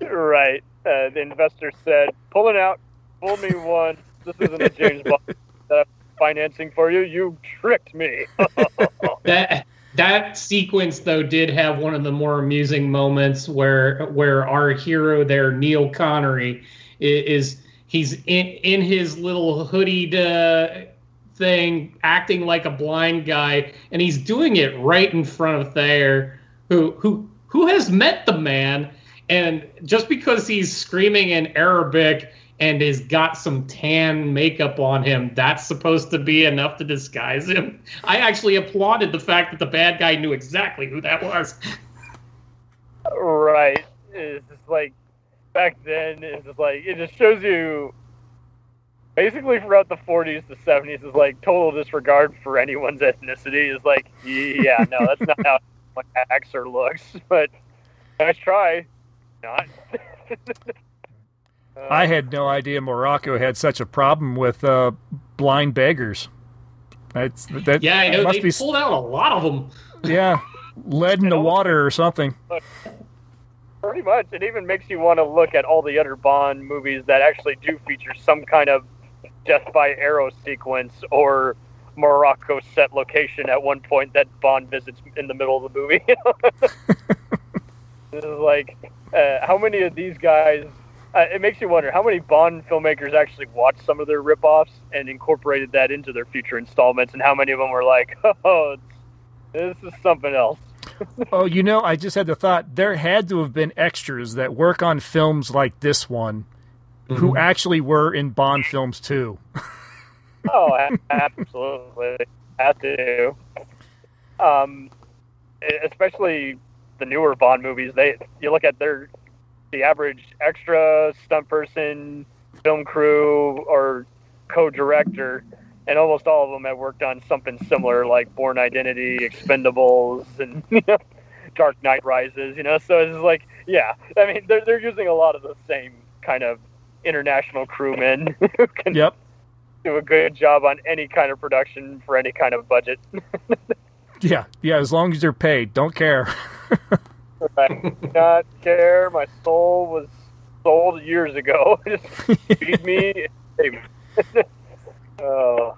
right. Uh, the investor said, "Pulling out, pull me once. This isn't a James Bond <laughs> that I'm financing for you. You tricked me." <laughs> that that sequence though did have one of the more amusing moments where where our hero there Neil Connery is he's in in his little hoodied uh, thing acting like a blind guy and he's doing it right in front of Thayer who who who has met the man and just because he's screaming in Arabic and has got some tan makeup on him, that's supposed to be enough to disguise him. I actually applauded the fact that the bad guy knew exactly who that was. right. It's just like back then. It's just like it just shows you. Basically, throughout the 40s to 70s, is like total disregard for anyone's ethnicity. Is like, yeah, no, that's not how <laughs> one acts or looks. But nice try. Not. <laughs> I had no idea Morocco had such a problem with uh, blind beggars. That's that. Yeah, I know must they be pulled out a lot of them. yeah, lead in the water or something. Pretty much. It even makes you want to look at all the other Bond movies that actually do feature some kind of death by arrow sequence or Morocco set location at one point that Bond visits in the middle of the movie. <laughs> this is like, uh, how many of these guys? Uh, it makes you wonder how many Bond filmmakers actually watched some of their ripoffs and incorporated that into their future installments, and how many of them were like, <laughs> "Oh, this is something else." <laughs> oh, you know, I just had the thought there had to have been extras that work on films like this one who actually were in Bond films too. <laughs> Oh, absolutely. Have to. Um, especially the newer Bond movies. They you look at their the average extra stunt person, film crew, or co-director, and almost all of them have worked on something similar, like Bourne Identity, Expendables, and <laughs> Dark Knight Rises. You know, so it's like, yeah, I mean, they're they're using a lot of the same kind of international crewmen <laughs> who can Yep. do a good job on any kind of production for any kind of budget. <laughs> Yeah, yeah. As long as they're paid, don't care. I do not care. My soul was sold years ago. <laughs> Just feed me. and pay me. <laughs> oh,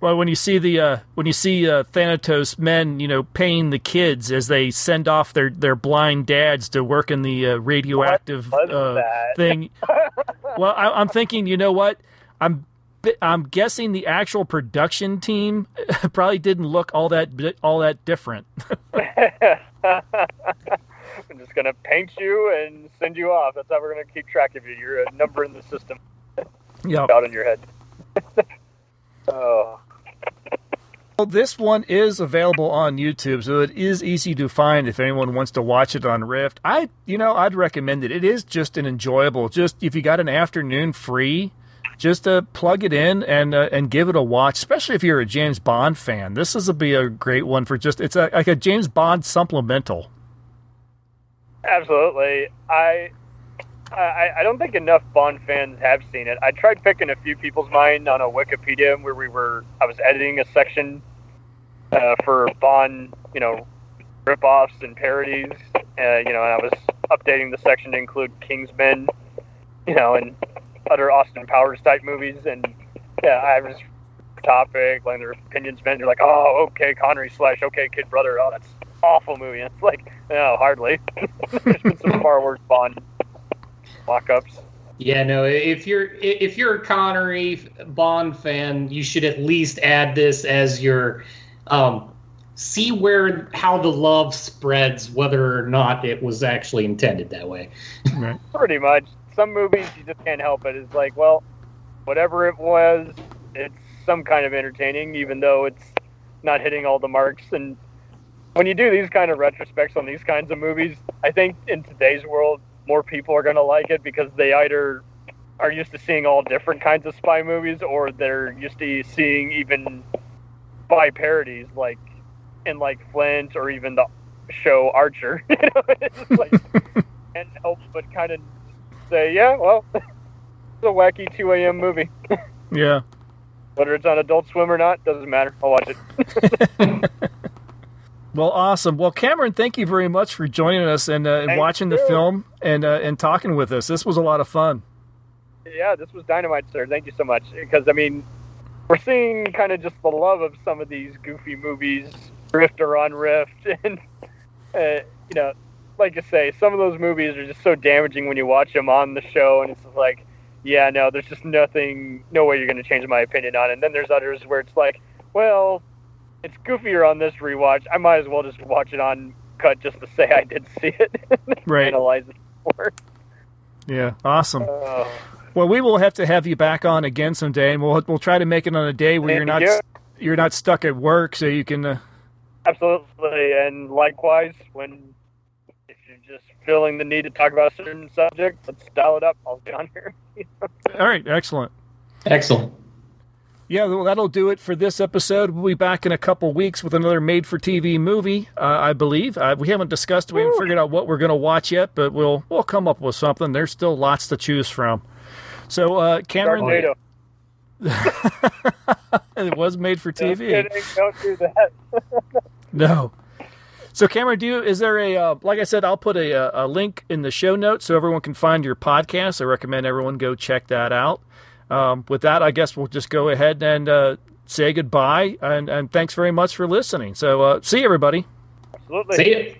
Well, when you see the uh, when you see uh, Thanatos men, you know, paying the kids as they send off their, their blind dads to work in the uh, radioactive uh, thing. <laughs> well, I, I'm thinking, you know what? I'm I'm guessing the actual production team probably didn't look all that all that different. I'm just gonna paint you and send you off. That's how we're gonna keep track of you. You're a number in the system. Yeah. Out in your head. <laughs> oh. Well, this one is available on YouTube, so it is easy to find if anyone wants to watch it unriffed. I, you know, I'd recommend it. It is just an enjoyable. Just if you got an afternoon free, just uh, plug it in and uh, and give it a watch. Especially if you're a James Bond fan, this is a be a great one for just. It's a, like a James Bond supplemental. Absolutely. I, I I don't think enough Bond fans have seen it. I tried picking a few people's mind on a Wikipedia where we were. I was editing a section uh, for Bond, you know, ripoffs and parodies. Uh, you know, and I was updating the section to include Kingsman, you know, and other Austin Powers type movies. And yeah, I was topic, letting their opinions vent. You're like, oh, okay, Connery slash okay, Kid Brother. Oh, that's awful movie. And it's like, no, hardly. <laughs> There's been some far worse Bond lockups. Yeah, no. If you're if you're a Connery Bond fan, you should at least add this as your um, see where how the love spreads, whether or not it was actually intended that way. <laughs> Right. Pretty much. Some movies you just can't help it. It's like, well, whatever it was, it's some kind of entertaining, even though it's not hitting all the marks. And when you do these kind of retrospects on these kinds of movies, I think in today's world, more people are going to like it because they either are used to seeing all different kinds of spy movies or they're used to seeing even spy parodies like in like Flint or even the show Archer. <laughs> you know, it's like <laughs> can't help but kind of say, yeah, well, <laughs> it's a wacky 2 a.m. movie. Yeah. Whether it's on Adult Swim or not, doesn't matter. I'll watch it. Well, awesome. Well, Cameron, thank you very much for joining us and, uh, and watching the film and uh, and talking with us. This was a lot of fun. Yeah, this was dynamite, sir. Thank you so much. Because I mean, we're seeing kind of just the love of some of these goofy movies, Drifter on Rift, <laughs> and uh, you know, like I say, some of those movies are just so damaging when you watch them on the show, and it's just like, yeah, no, there's just nothing, no way you're going to change my opinion on it. And then there's others where it's like, well, it's goofier on this rewatch. I might as well just watch it on cut just to say I did see it, <laughs> Right. analyze it more. Yeah, awesome. Oh. Well, we will have to have you back on again someday, and we'll we'll try to make it on a day where you're not you. you're not stuck at work, so you can. Uh, Absolutely, and likewise, when if you're just feeling the need to talk about a certain subject, let's dial it up. I'll be on here. <laughs> all right, excellent. Excellent. Yeah, well, that'll do it for this episode. We'll be back in a couple weeks with another made-for-TV movie, uh, I believe. Uh, we haven't discussed, we haven't figured out what we're going to watch yet, but we'll we'll come up with something. There's still lots to choose from. So, uh, Cameron, <laughs> it was made for TV. kidding, Don't do that. <laughs> No. So, Cameron, do you, is there a uh, like I said? I'll put a, a link in the show notes so everyone can find your podcast. I recommend everyone go check that out. Um, with that, I guess we'll just go ahead and uh, say goodbye and, and thanks very much for listening. So, uh, see you, everybody. Absolutely. See you.